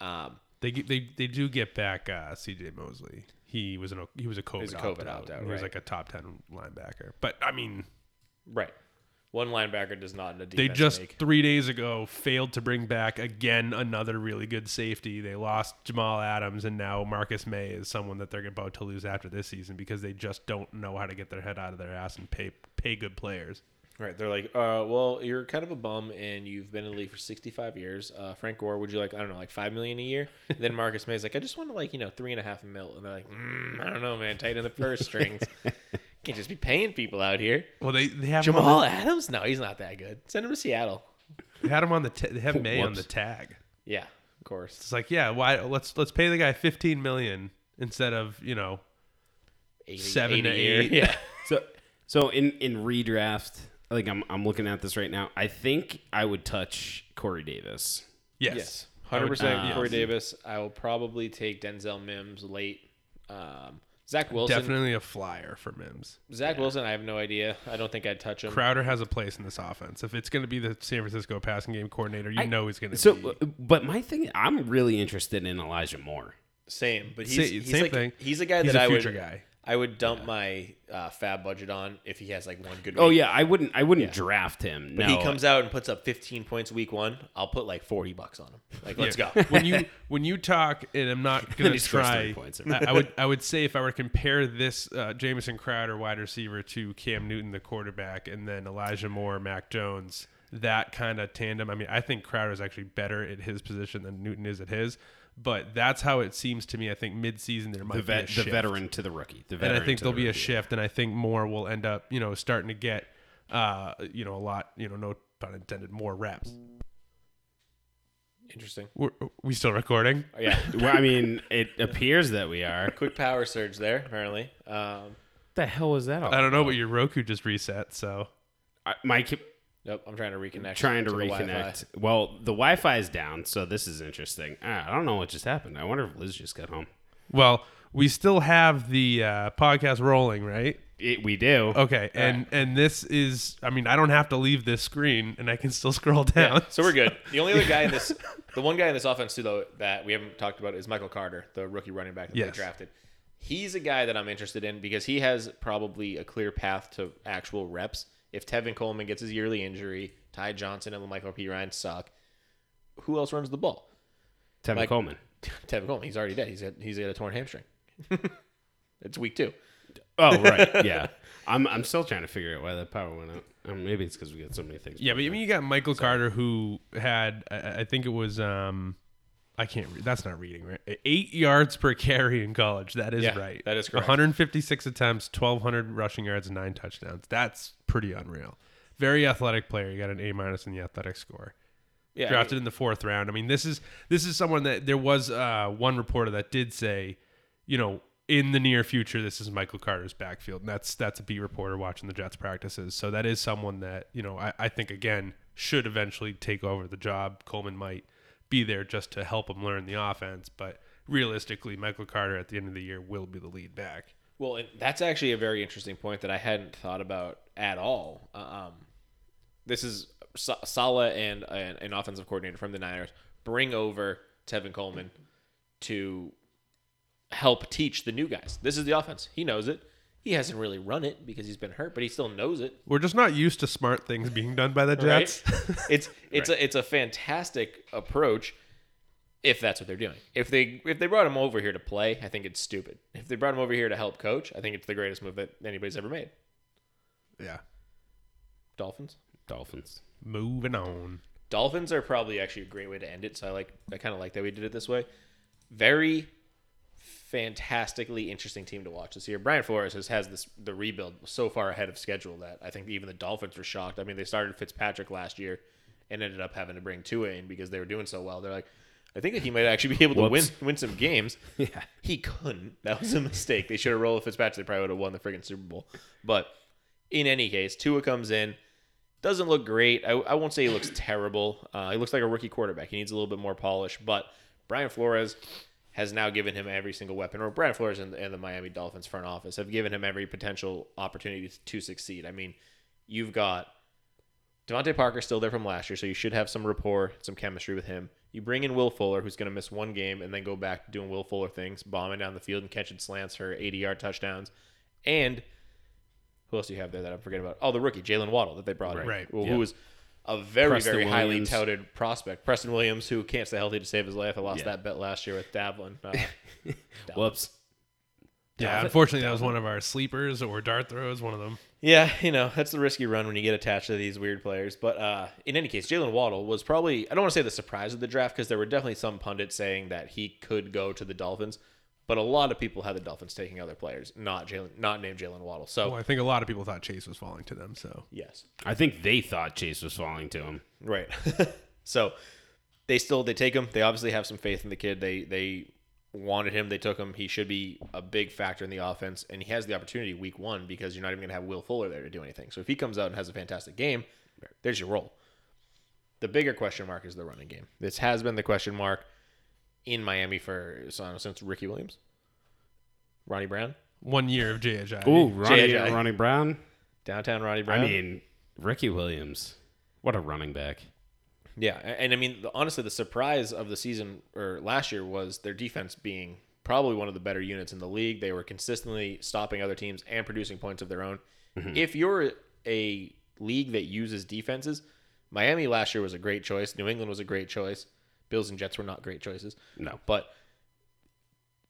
Um, They they they do get back uh, C.J. Mosley. He was an he was a COVID, a COVID opt-out. opt-out, He was like a top ten linebacker. But I mean, right. One linebacker does not in a defense they just make. three days ago failed to bring back again another really good safety. They lost Jamal Adams, and now Marcus Maye is someone that they're about to lose after this season because they just don't know how to get their head out of their ass and pay pay good players. Right. They're like, uh, well, you're kind of a bum and you've been in the league for 65 years. Uh, Frank Gore, would you like, I don't know, like five million a year? then Marcus Maye's like, I just want to like, you know, three and a half mil. And they're like, mm, I don't know, man, tighten the purse strings. Can't just be paying people out here. Well, they they have him Jamal on Adams? No, he's not that good. Send him to Seattle. they had him on the ta- they have Maye on the Whoops. tag. Yeah, of course. It's like yeah, why let's let's pay the guy fifteen million instead of you know 80, Seven to 80 a year. eight. Yeah. So, so in in redraft, like I'm I'm looking at this right now. I think I would touch Corey Davis. yes, Yes. 100% uh, Corey Davis. I will probably take Denzel Mims late. Um, Zach Wilson. definitely a flyer for Mims. Zach Wilson, I have no idea. I don't think I'd touch him. Crowder has a place in this offense. If it's going to be the San Francisco passing game coordinator, you I- know he's going to So, be. uh, but my thing, I'm really interested in Elijah Moore. Same, but he's, Sa- he's same like, thing. He's a guy He's that a I would future guy. I would dump my uh, FAAB budget on if he has like one good. Oh week. yeah, I wouldn't I wouldn't draft him. But no, he comes out and puts up 15 points week one. I'll put like 40 bucks on him. Like, let's Yeah. go. when you when you talk, and I'm not Then going he to scores try. points. I, I would I would say if I were to compare this uh, Jamison Crowder wide receiver to Cam Newton the quarterback, and then Elijah Moore, Mac Jones, that kind of tandem. I mean, I think Crowder is actually better at his position than Newton is at his. But that's how it seems to me. I think midseason there might the be vet, a the veteran to the rookie. The and I think there'll the be a shift, and I think Moore will end up, you know, starting to get, uh, you know, a lot, you know, no pun intended, more reps. Interesting. We're, we still recording? Oh, yeah. Well, I mean, it appears that we are. Quick power surge there, apparently. Um, the hell was that? All I don't know, but your Roku just reset, so I, my co- Yep, I'm trying to reconnect. trying to, the Wi-Fi. reconnect. Well, the Wi-Fi is down, so this is interesting. Ah, I don't know what just happened. I wonder if Liz just got home. Well, we still have the uh, podcast rolling, right? It, we do. Okay, and and this is, I mean, I don't have to leave this screen, and I can still scroll down. Yeah, so we're good. The only other guy in this, the one guy in this offense too, though, that we haven't talked about is Michael Carter, the rookie running back that Yes. they drafted. He's a guy that I'm interested in because he has probably a clear path to actual reps. If Tevin Coleman gets his yearly injury, Ty Johnson and Michael P. Ryan suck. Who else runs the ball? Tevin Like- Coleman. Tevin Coleman. He's already dead. He's got he's got a torn hamstring. it's week two. Oh, right. Yeah. I'm I'm still trying to figure out why that power went out. Um, maybe it's because we got so many things. Yeah, but I mean, you got Michael Carter who had, I, I think it was, um, I can't read. That's not reading, right? Eight yards per carry in college. That is Yeah, right. that is correct. 156 attempts, 1,200 rushing yards, and nine touchdowns. That's pretty unreal. Very athletic player. You got an A minus in the athletic score. Yeah, drafted in the fourth round. I mean, this is this is someone that there was uh, one reporter that did say, you know, in the near future, this is Michael Carter's backfield, and that's that's a beat reporter watching the Jets practices. So that is someone that you know I, I think again should eventually take over the job. Coleman might be there just to help him learn the offense, but realistically, Michael Carter at the end of the year will be the lead back. Well, and that's actually a very interesting point that I hadn't thought about at all. Um, this is Saleh and an, an offensive coordinator from the Niners bring over Tevin Coleman to help teach the new guys. This is the offense. He knows it. He hasn't really run it because he's been hurt, but he still knows it. We're just not used to smart things being done by the Right? Jets. it's it's a it's a fantastic approach if that's what they're doing. If they if they brought him over here to play, I think it's stupid. If they brought him over here to help coach, I think it's the greatest move that anybody's ever made. yeah. Dolphins. Dolphins. Moving on. Dolphins are probably actually a great way to end it. So I like I kind of like that we did it this way. Very fantastically interesting team to watch this year. Brian Flores has, has this the rebuild so far ahead of schedule that I think even the Dolphins were shocked. I mean, they started Fitzpatrick last year and ended up having to bring Tua in because they were doing so well. They're like, I think that he might actually be able to win win some games. Yeah. He couldn't. That was a mistake. They should have rolled with Fitzpatrick. They probably would have won the friggin' Super Bowl. But in any case, Tua comes in. Doesn't look great. I, I won't say he looks terrible. Uh, he looks like a rookie quarterback. He needs a little bit more polish. But Brian Flores has now given him every single weapon, or Brian Flores and, and the Miami Dolphins front office have given him every potential opportunity to succeed. I mean, you've got DeVante Parker still there from last year, so you should have some rapport, some chemistry with him. You bring in Will Fuller, who's going to miss one game and then go back to doing Will Fuller things, bombing down the field and catching slants for 80 yard touchdowns. And who else do you have there that I'm forgetting about? Oh, the rookie, Jaylen Waddle, that they brought in. Right. Well, Yeah. Who was a very, Preston very highly touted prospect. Preston Williams, who can't stay healthy to save his life. I lost Yeah. that bet last year with Davlin. Uh, Davlin. Whoops. Yeah, Dalvin- unfortunately, that was one of our sleepers or dart throws. One of them. Yeah, you know, that's the risky run when you get attached to these weird players. But uh, in any case, Jaylen Waddle was probably, I don't want to say the surprise of the draft because there were definitely some pundits saying that he could go to the Dolphins. But a lot of people had the Dolphins taking other players, not Jaylen, not named Jaylen Waddle. So, Well, I think a lot of people thought Chase was falling to them. So yes. I think they thought Chase was falling to him. Right. so they still they take him. They obviously have some faith in the kid. They they wanted him. They took him. He should be a big factor in the offense, and he has the opportunity week one because you're not even going to have Will Fuller there to do anything. So if he comes out and has a fantastic game, there's your role. The bigger question mark is the running game. This has been the question mark in Miami for so- since Ricky Williams, Ronnie Brown, one year of Ajayi. Ooh, Ronnie, JJ. Ronnie Brown. downtown Ronnie Brown. I mean, Ricky Williams. What a running back. Yeah, and I mean, the- honestly, the surprise of the season or last year was their defense being probably one of the better units in the league. They were consistently stopping other teams and producing points of their own. Mm-hmm. If you're a league that uses defenses, Miami last year was a great choice. New England was a great choice. Bills and Jets were not great choices. No. But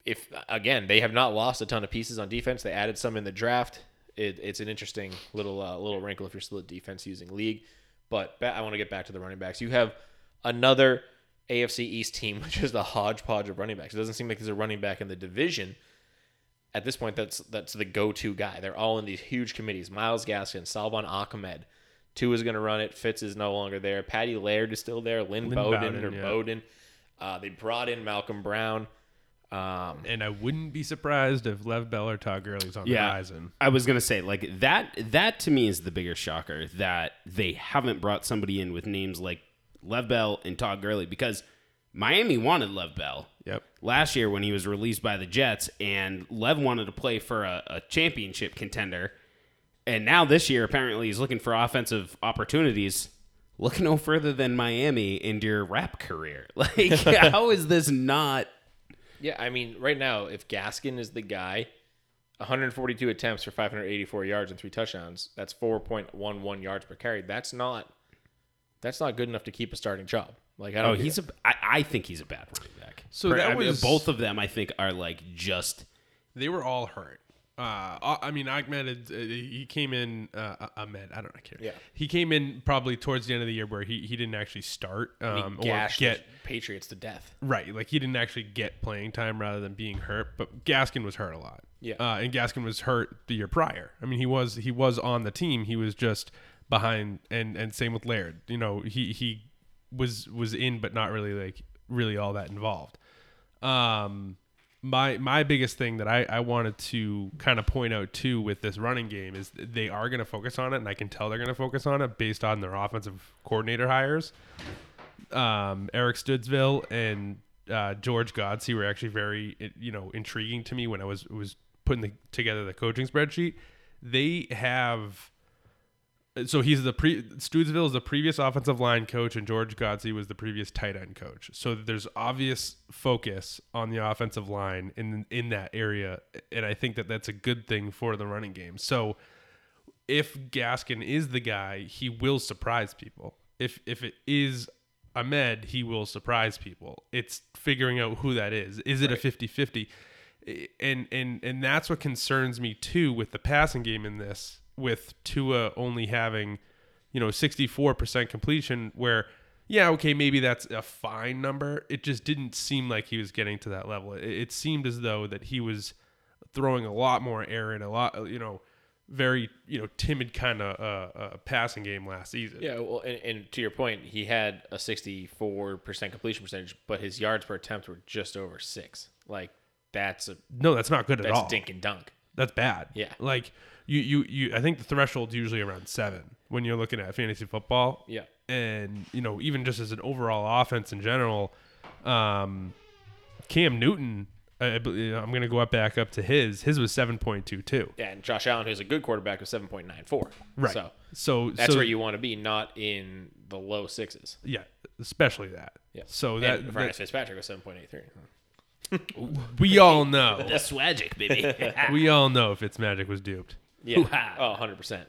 if again, they have not lost a ton of pieces on defense. They added some in the draft. It, it's an interesting little uh, little wrinkle if you're still a defense using league. But I want to get back to the running backs. You have another AFC East team, which is the hodgepodge of running backs. It doesn't seem like there's a running back in the division. At this point, that's that's the go-to guy. They're all in these huge committees. Myles Gaskin, Salvon Ahmed. Tua is going to run it. Fitz is no longer there. Patty Laird is still there. Lynn, Lynn Bowden, Bowden, or yeah. Bowden. Uh, they brought in Malcolm Brown. Um, And I wouldn't be surprised if Lev Bell or Todd Gurley's on the horizon. I was gonna say like that. That to me is the bigger shocker that they haven't brought somebody in with names like Lev Bell and Todd Gurley because Miami wanted Lev Bell. Yep. Last year when he was released by the Jets, and Lev wanted to play for a, a championship contender, and now this year apparently he's looking for offensive opportunities. Look no further than Miami into your rap career. Like, how is this not? yeah, I mean, right now, if Gaskin is the guy, 142 attempts for 584 yards and three touchdowns, that's 4.11 yards per carry. That's not that's not good enough to keep a starting job. Like I don't. Oh, he's a. I, I think he's a bad running back. So Per- that I mean, was- both of them. I think are like just. They were all hurt. Uh, I mean, Ahmed, uh, he came in. Uh, Ahmed, I don't. I can't. Yeah. He came in probably towards the end of the year where he, he didn't actually start um, or get Patriots to death. right. Like he didn't actually get playing time rather than being hurt. But Gaskin was hurt a lot. Yeah. Uh, and Gaskin was hurt the year prior. I mean, he was he was on the team. He was just behind, and and same with Laird. You know, he he was was in, but not really like really all that involved. Um, my my biggest thing that I, I wanted to kind of point out too with this running game is they are going to focus on it, and I can tell they're going to focus on it based on their offensive coordinator hires. Um, Eric Studesville and uh, George Godsey were actually very you know intriguing to me when I was was putting the, together the coaching spreadsheet. They have so he's the pre Studesville is the previous offensive line coach, and George Godsey was the previous tight end coach. So there's obvious focus on the offensive line in in that area, and I think that that's a good thing for the running game. So if Gaskin is the guy, he will surprise people. If if it is Ahmed, he will surprise people. It's figuring out who that is. Is it a 50-50? And and and that's what concerns me too with the passing game in this with Tua only having, you know, 64% completion where yeah, okay, maybe that's a fine number. It just didn't seem like he was getting to that level. It, it seemed as though that he was throwing a lot more air in a lot, you know, very you know timid kind of uh, uh, passing game last season. Yeah, well, and, and to your point, he had a 64% completion percentage, but his yards per attempt were just over six. Like that's a No, that's not good at that's all. dink and dunk. That's bad. Yeah. Like you, you, you. I think the threshold's usually around seven when you're looking at fantasy football. Yeah. And you know, even just as an overall offense in general, um, Cam Newton. I, I'm going to go up back up to his. His was seven point two two. Yeah, and Josh Allen, who's a good quarterback, was 7.94. Right. So So that's so, where you want to be, not in the low sixes. Yeah, especially that. Yeah. So and that, Ryan that Fitzpatrick was 7.83. we all know. The swagic, baby. we all know Fitzmagic was duped. Yeah. Hoo-ha. Oh, 100%.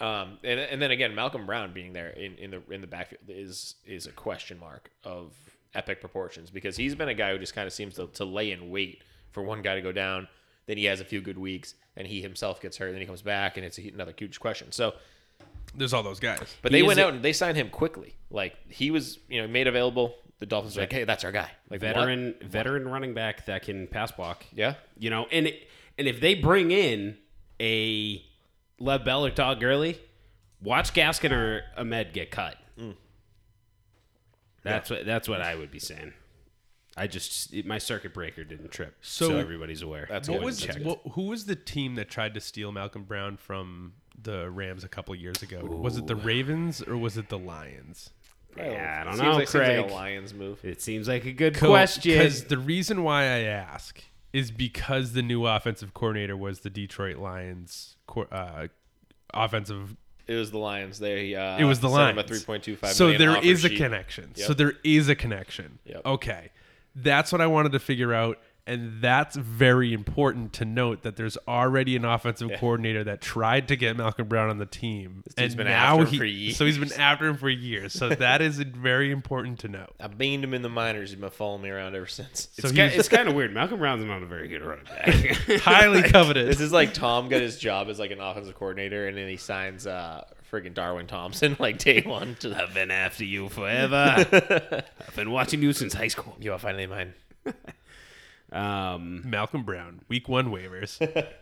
Um, and, and then again, Malcolm Brown being there in, in the in the backfield is is a question mark of epic proportions because he's been a guy who just kind of seems to, to lay in wait for one guy to go down. Then he has a few good weeks, and he himself gets hurt. Then he comes back, and it's a, another huge question. So, There's all those guys. but they went a- out and they signed him quickly. Like he was, you know, made available. The Dolphins were like, hey, that's our guy. Like what? veteran, veteran running back that can pass block. Yeah. You know, and it, and if they bring in a Lev Bell or Todd Gurley, watch Gaskin or Ahmed get cut. That's what that's what I would be saying. I just it- my circuit breaker didn't trip, so, So- everybody's aware. That's What was That's what, who was the team that tried to steal Malcolm Brown from the Rams a couple years ago? Was it the Ravens or was it the Lions? yeah, I don't Seems know, like, seems like a Lions move. it seems like a good question. Because the reason why I ask is because the new offensive coordinator was the Detroit Lions uh, offensive. It was the Lions. They uh, It was the Lions. a three point two five. So there is a connection. So there is a connection. Yep. Okay, that's what I wanted to figure out, and that's very important to note that there's already an offensive coordinator that tried to get Malcolm Brown on the team, dude's and been now after him he, for years. so he's been after him for years. So that is very important to know. I beamed him in the minors. He's been following me around ever since. it's, so ki- he's- it's kind of weird. Malcolm Brown's not a very good running back. Highly coveted. This is like Tom got his job as like an offensive coordinator, and then he signs uh friggin' Darwin Thompson like day one. To I've been after you forever. I've been watching you since high school. you are finally mine. Um, Malcolm Brown, week one waivers.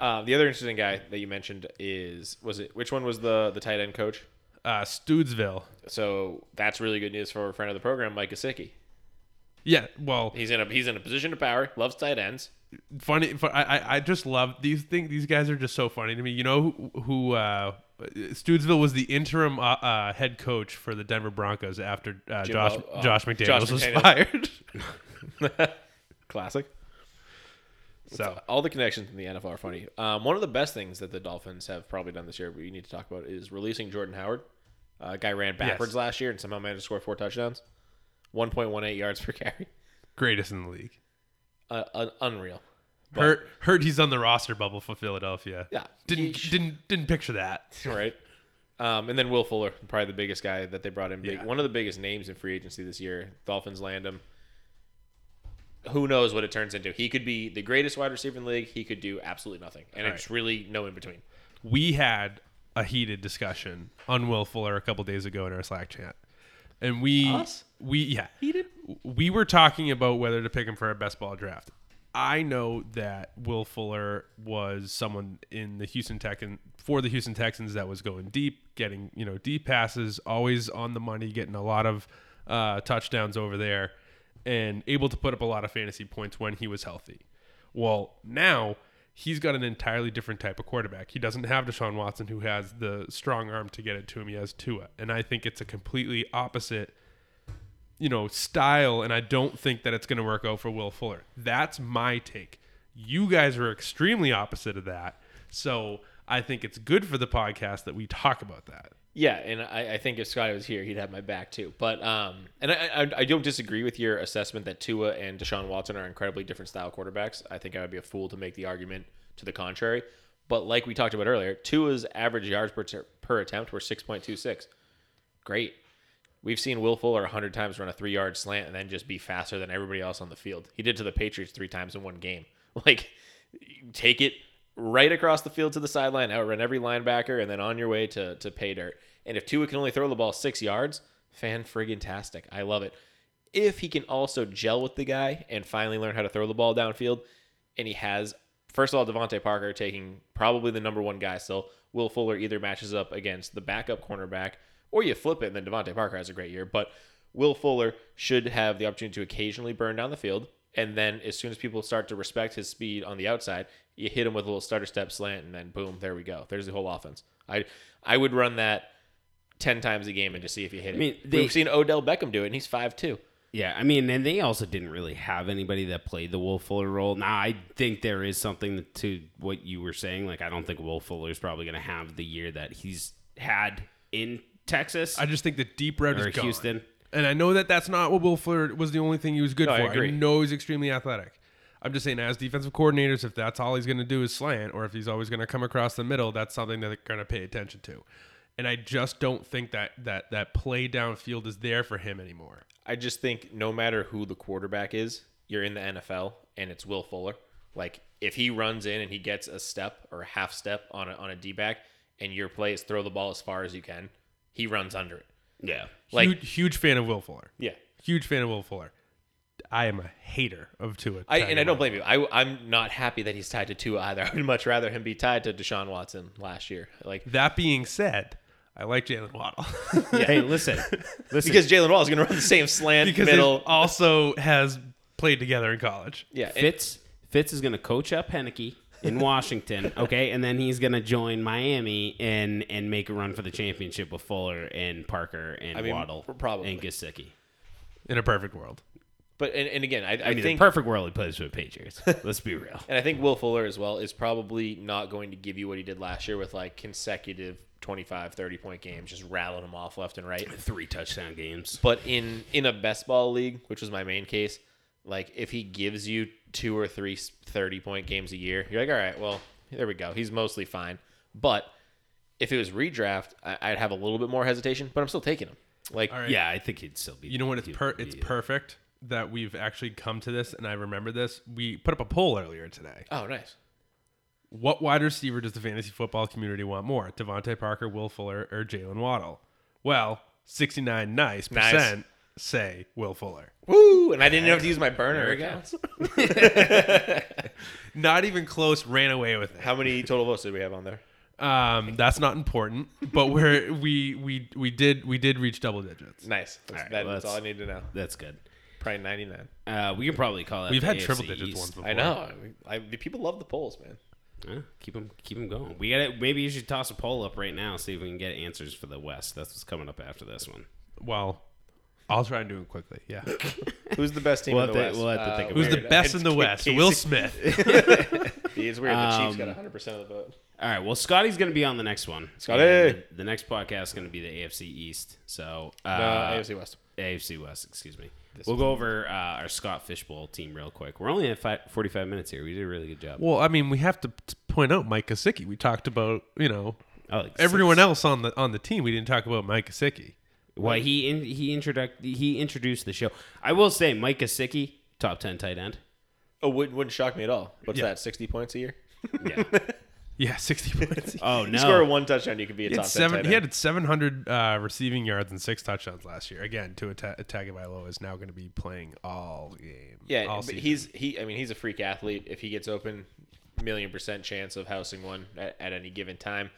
Uh, the other interesting guy that you mentioned is was it which one was the the tight end coach? Uh, Studesville. So that's really good news for a friend of the program, Mike Gesicki. Yeah, well, He's in a he's in a position of power. Loves tight ends. funny. I, I I just love these things. These guys are just so funny to me. You know who? who uh, Studesville was the interim uh, uh, head coach for the Denver Broncos after uh, Josh Bob- oh, Josh McDaniels Josh was McDaniels. fired. Classic. so All the connections in the NFL are funny. Um, one of the best things that the Dolphins have probably done this year, we need to talk about, is releasing Jordan Howard. Uh, guy ran backwards Yes. last year and somehow managed to score four touchdowns, one point one eight yards per carry. greatest in the league. Uh, un- unreal. But- Heard heard he's on the roster bubble for Philadelphia. Yeah, Didn't didn't didn't picture that. right? Um, and then Will Fuller, probably the biggest guy that they brought in. Big, Yeah. One of the biggest names in free agency this year. Dolphins land him. Who knows what it turns into? He could be the greatest wide receiver in the league. He could do absolutely nothing, and it's really no in between. we had a heated discussion on Will Fuller a couple days ago in our Slack chat, and we Us? we yeah heated. We were talking about whether to pick him for our best ball draft. I know that Will Fuller was someone in the Houston Texans for the Houston Texans that was going deep, getting you know deep passes, always on the money, getting a lot of uh, touchdowns over there, and able to put up a lot of fantasy points when he was healthy. Well, now he's got an entirely different type of quarterback. He doesn't have Deshaun Watson, who has the strong arm to get it to him. He has Tua, and I think it's a completely opposite, you know, style. And I don't think that it's going to work out for Will Fuller. That's my take. You guys are extremely opposite of that, so I think it's good for the podcast that we talk about that. Yeah, and I, I think if Scotty was here, he'd have my back too. But um, and I, I I don't disagree with your assessment that Tua and Deshaun Watson are incredibly different style quarterbacks. I think I would be a fool to make the argument to the contrary. But like we talked about earlier, Tua's average yards per, per attempt were six point two six. Great. We've seen Will Fuller hundred times run a three yard slant and then just be faster than everybody else on the field. He did to the Patriots three times in one game. Like, take it right across the field to the sideline, outrun every linebacker, and then on your way to to pay dirt. And if Tua can only throw the ball six yards, fan friggin' tastic. I love it. If he can also gel with the guy and finally learn how to throw the ball downfield, and he has first of all DeVante Parker taking probably the number one guy still. Will Fuller either matches up against the backup cornerback, or you flip it and then DeVante Parker has a great year. But Will Fuller should have the opportunity to occasionally burn down the field. And then as soon as people start to respect his speed on the outside, you hit him with a little starter step slant, and then boom, there we go. There's the whole offense. I I would run that ten times a game and just see if you hit it. mean, they- We've seen Odell Beckham do it, and he's five two. Yeah, I mean, and they also didn't really have anybody that played the Will Fuller role. Now, I think there is something to what you were saying. Like, I don't think Will Fuller is probably going to have the year that he's had in Texas I just think the deep red or is gone. And I know that that's not what Will Fuller was the only thing he was good No, I for. agree. know he's extremely athletic. I'm just saying, as defensive coordinators, if that's all he's going to do is slant, or if he's always going to come across the middle, that's something that they're going to pay attention to. And I just don't think that that that play downfield is there for him anymore. I just think no matter who the quarterback is, you're in the NFL and it's Will Fuller. Like if he runs in and he gets a step or a half step on a on a D back, and your play is throw the ball as far as you can, he runs under it. Yeah. Like huge, huge fan of Will Fuller. yeah, Huge fan of Will Fuller. I am a hater of Tua. I and I don't blame you. I I'm not happy that he's tied to Tua either. I would much rather him be tied to Deshaun Watson last year. Like That being said, I like Jaylen Waddle Hey, listen. Listen. because Jaylen Waddle is going to run the same slant because middle. he also has played together in college. Yeah, and- Fitz Fitz is going to coach up Heinicke in Washington, okay, and then he's going to join Miami and and make a run for the championship with Fuller and Parker and I mean, Waddle probably. and Gesicki. In a perfect world. but and, and again, I, I, I mean, think the perfect world he plays for the Patriots. Let's be real. And I think Will Fuller as well is probably not going to give you what he did last year with like consecutive 25, 30 point games, just rattling them off left and right. Three touchdown games. But in in a best ball league, which was my main case, like if he gives you two or three 30 point games a year, you're like, all right, well, there we go. He's mostly fine. But if it was redraft, I, I'd have a little bit more hesitation, but I'm still taking him. Like, All right. Yeah, I think he'd still be. You know what? It's per- be- it's perfect that we've actually come to this, and I remember this. We put up a poll earlier today. oh, nice. What wide receiver does the fantasy football community want more? DeVante Parker, Will Fuller, or Jaylen Waddle? Well, sixty nine nice Nice. percent say Will Fuller. Woo! And I didn't have to use my burner There we go. accounts. Not even close. Ran away with it. How many total votes did we have on there? Um, that's not important, but we're we we we did we did reach double digits. Nice. That's, All right, that- well, that's all I need to know. That's good. Probably 99. Uh, we can probably call that. We've the had AFC triple digits East. ones before. I know. I, the people love the polls, man. Yeah, keep them, keep them going. We got to Maybe you should toss a poll up right now, see if we can get answers for the West. That's what's coming up after this one. Well, I'll try and do it quickly. Yeah. Who's the best team We'll in the to- West? we'll have to think Who's the weird. best in the It's West? Casey. Will Smith. It's weird. The Chiefs got Um, 100 percent of the vote. All right. Well, Scotty's going to be on the next one. Scotty! And The, the next podcast is going to be the AFC East. So uh, Uh, AFC West. AFC West. Excuse me. we'll go over uh, our Scott Fish Bowl team real quick. We're only at fi 45 minutes here. We did a really good job. well, I mean, we have to t- point out Mike Gesicki. We talked about you know Oh, like everyone six. else on the on the team. We didn't talk about Mike Gesicki. Why he in, he introduced he introduced the show. I will say, Mike Gesicki, top 10 tight end. Oh, wouldn't, wouldn't shock me at all. What's Yeah. that? 60 points a year? Yeah. Yeah, sixty points. Oh You score no. one touchdown, you could be a He top had 10 seven. tight He end. had seven hundred uh, receiving yards and six touchdowns last year. Again, Tua Tagovailoa is now going to be playing all game. Yeah, all but season. he's he. I mean, he's a freak athlete. If he gets open, million percent chance of housing one at, at any given time.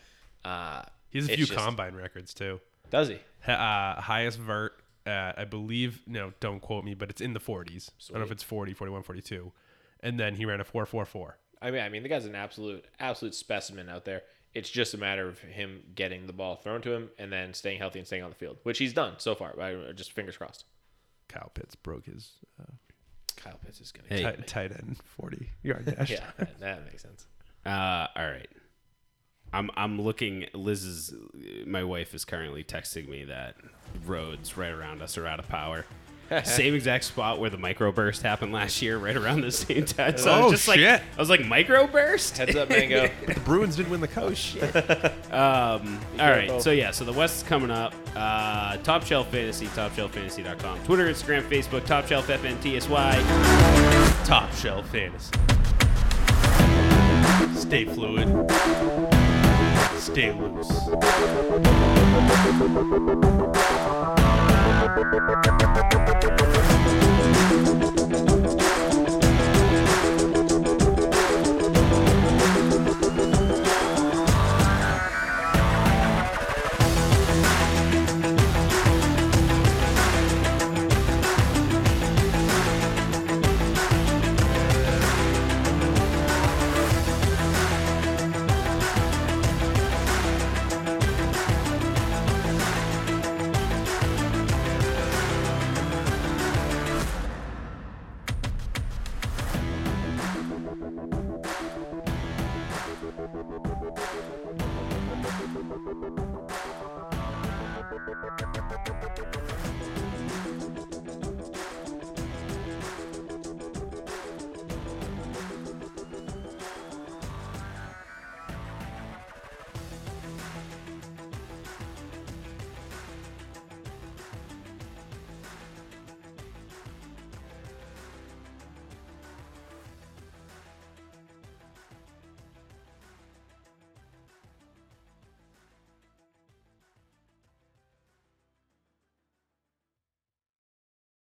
Uh, he has a it's few just- combine records too. Does he? Ha- Uh, highest vert, uh, I believe. No, don't quote me, but it's in the forties. I don't know if it's 40, 41, 42. And then he ran a four four four. I mean, I mean, the guy's an absolute absolute specimen out there. It's just a matter of him getting the ball thrown to him and then staying healthy and staying on the field, which he's done so far. I, just fingers crossed. Kyle Pitts broke his uh, Kyle Pitts is gonna. Hey. tight, tight end forty yard dash. Yeah, that, that makes sense. Uh, all right. I'm I'm looking. Liz's my wife is currently texting me that roads right around us are out of power. same exact spot where the microburst happened last year, right around the same time. So I Oh, was just like, shit. I was like, microburst. Heads up, Mango. But the Bruins didn't win the cup. Um, all right, so yeah, so the West is coming up. Uh, Top Shelf Fantasy, TopShelfFantasy.com, Twitter, Instagram, Facebook, Top Shelf FNTSY. Top shelf fantasy. Stay fluid. Stay loose.